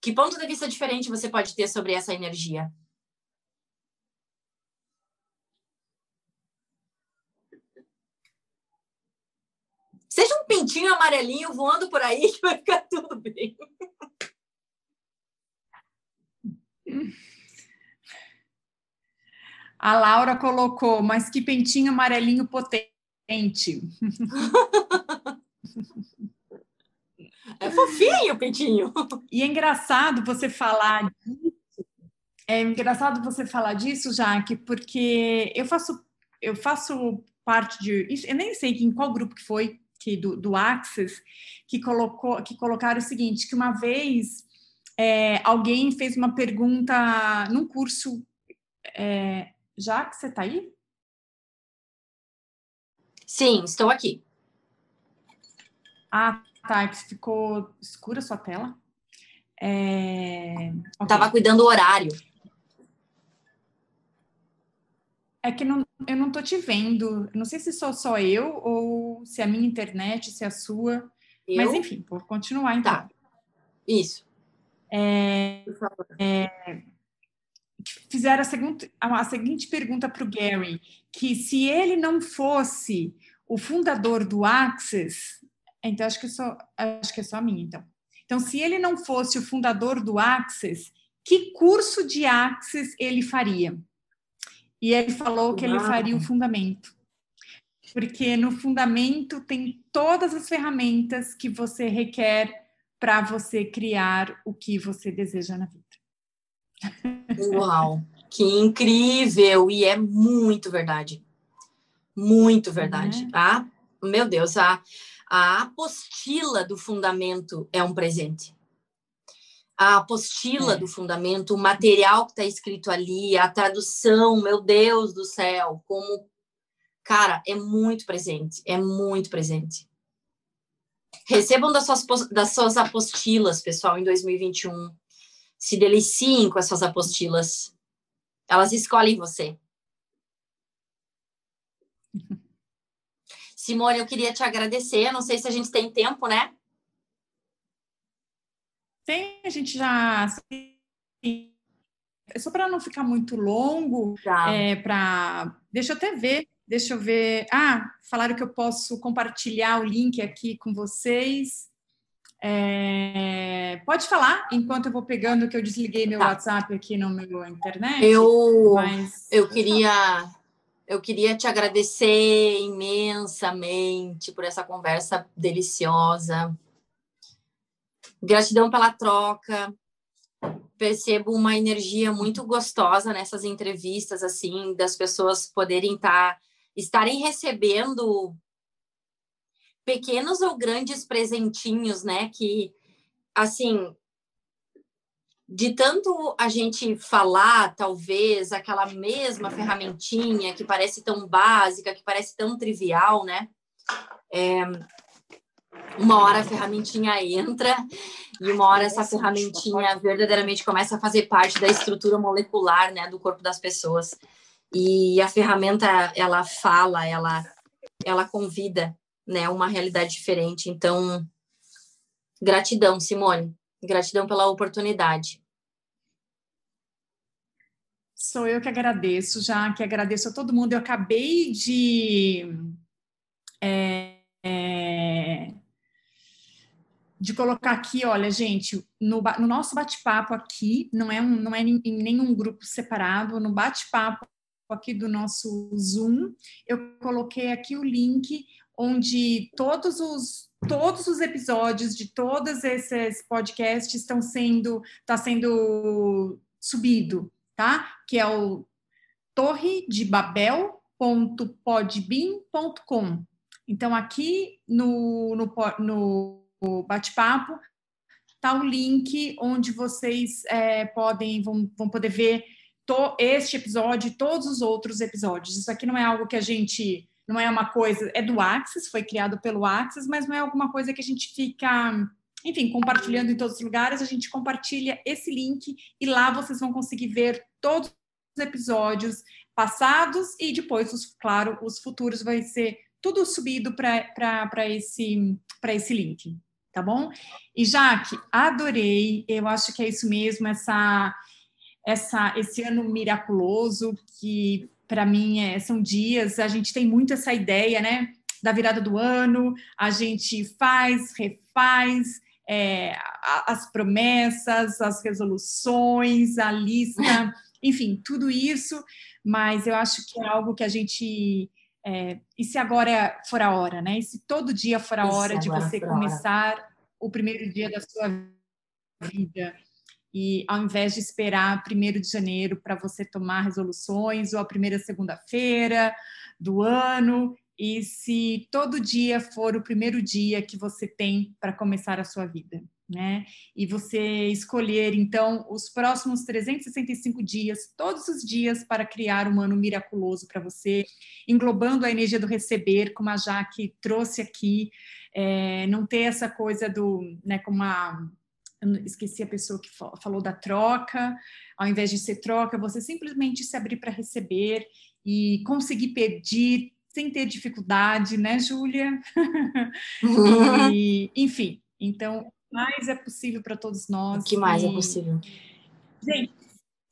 Que ponto de vista diferente você pode ter sobre essa energia? Seja um pintinho amarelinho voando por aí que vai ficar tudo bem. A Laura colocou, mas que pentinho amarelinho potente. É fofinho o pintinho. E é engraçado você falar disso. É engraçado você falar disso, Jaque, porque eu faço eu faço parte de, eu nem sei em qual grupo que foi, que do, do Access, que colocou, que colocaram o seguinte, que uma vez é, alguém fez uma pergunta num curso, é, já que você está aí? Sim, estou aqui. Ah, tá, é que ficou escura a sua tela. É... Okay. Tava cuidando do horário. É que não, eu não tô te vendo. Não sei se sou só eu ou se é a minha internet, se é a sua. Eu? Mas enfim, vou continuar então. Tá. Isso. É, é, fizeram a, seguinte, a seguinte pergunta para o Gary, que se ele não fosse o fundador do Access, então acho que, só, acho que é só a minha, então. Então, se ele não fosse o fundador do Access, que curso de Access ele faria? E ele falou que ele faria o fundamento. Porque no fundamento tem todas as ferramentas que você requer para você criar o que você deseja na vida. Uau, que incrível! E é muito verdade. Muito verdade. É. Ah, meu Deus, a, a apostila do fundamento é um presente a apostila é. do fundamento, o material que está escrito ali, a tradução, meu Deus do céu, como. Cara, é muito presente, é muito presente. Recebam das suas, das suas apostilas, pessoal, em 2021. Se deliciem com as suas apostilas. Elas escolhem você. Simone, eu queria te agradecer. Não sei se a gente tem tempo, né? Tem, a gente já. Assim, só para não ficar muito longo, tá. é, para. Deixa eu até ver, deixa eu ver. Ah, falaram que eu posso compartilhar o link aqui com vocês. É, pode falar enquanto eu vou pegando que eu desliguei meu tá. WhatsApp aqui no meu internet. Eu, mas... eu queria eu queria te agradecer imensamente por essa conversa deliciosa. Gratidão pela troca. Percebo uma energia muito gostosa nessas entrevistas, assim, das pessoas poderem estar, tá, estarem recebendo pequenos ou grandes presentinhos, né? Que, assim, de tanto a gente falar, talvez, aquela mesma ferramentinha que parece tão básica, que parece tão trivial, né? É, uma hora a ferramentinha entra e uma hora essa ferramentinha verdadeiramente começa a fazer parte da estrutura molecular, né, do corpo das pessoas. E a ferramenta ela fala, ela ela convida, né, uma realidade diferente. Então, gratidão, Simone. Gratidão pela oportunidade. Sou eu que agradeço, já que agradeço a todo mundo. Eu acabei de é, é, de colocar aqui, olha, gente, no, no nosso bate-papo aqui, não é, um, não é em nenhum grupo separado, no bate-papo aqui do nosso Zoom, eu coloquei aqui o link onde todos os todos os episódios de todos esses podcasts estão sendo está sendo subido, tá? Que é o torre de babel.podbean.com. Então aqui no, no, no bate-papo, tá o link onde vocês é, podem vão, vão poder ver to, este episódio e todos os outros episódios. Isso aqui não é algo que a gente não é uma coisa, é do Axis, foi criado pelo Axis, mas não é alguma coisa que a gente fica, enfim, compartilhando em todos os lugares. A gente compartilha esse link e lá vocês vão conseguir ver todos os episódios passados e depois, os, claro, os futuros vai ser tudo subido para esse, esse link tá bom? E Jaque, adorei, eu acho que é isso mesmo, essa, essa, esse ano miraculoso que para mim é, são dias, a gente tem muito essa ideia, né? Da virada do ano, a gente faz, refaz, é, as promessas, as resoluções, a lista, enfim, tudo isso, mas eu acho que é algo que a gente. É, e se agora for a hora, né? E se todo dia for a hora de você começar o primeiro dia da sua vida. E ao invés de esperar primeiro de janeiro para você tomar resoluções, ou a primeira segunda-feira do ano, e se todo dia for o primeiro dia que você tem para começar a sua vida né? E você escolher, então, os próximos 365 dias, todos os dias, para criar um ano miraculoso para você, englobando a energia do receber, como a Jaque trouxe aqui, é, não ter essa coisa do, né, como a. Esqueci a pessoa que falou da troca, ao invés de ser troca, você simplesmente se abrir para receber e conseguir pedir sem ter dificuldade, né, Júlia? e, enfim, então mais é possível para todos nós. O que mais é e... é possível? Gente,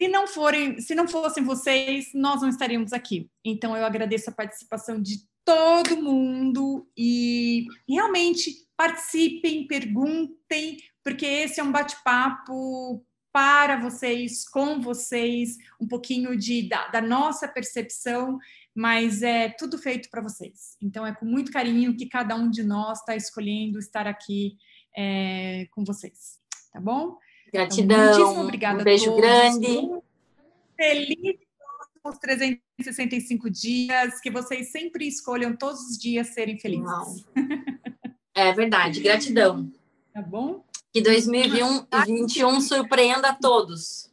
se não forem, se não fossem vocês, nós não estaríamos aqui. Então eu agradeço a participação de todo mundo e realmente participem, perguntem, porque esse é um bate-papo para vocês, com vocês, um pouquinho de, da, da nossa percepção, mas é tudo feito para vocês. Então é com muito carinho que cada um de nós está escolhendo estar aqui é, com vocês, tá bom? Gratidão. Então, obrigada. Um beijo grande. Feliz os 365 dias, que vocês sempre escolham todos os dias serem felizes. É verdade, gratidão. Tá bom? Que 2021 surpreenda a todos.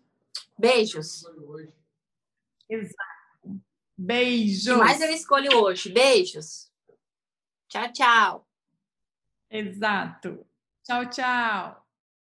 Beijos. Exato. Beijos. Mais eu escolho hoje? Beijos. Tchau, tchau. Exato. Tchau, tchau.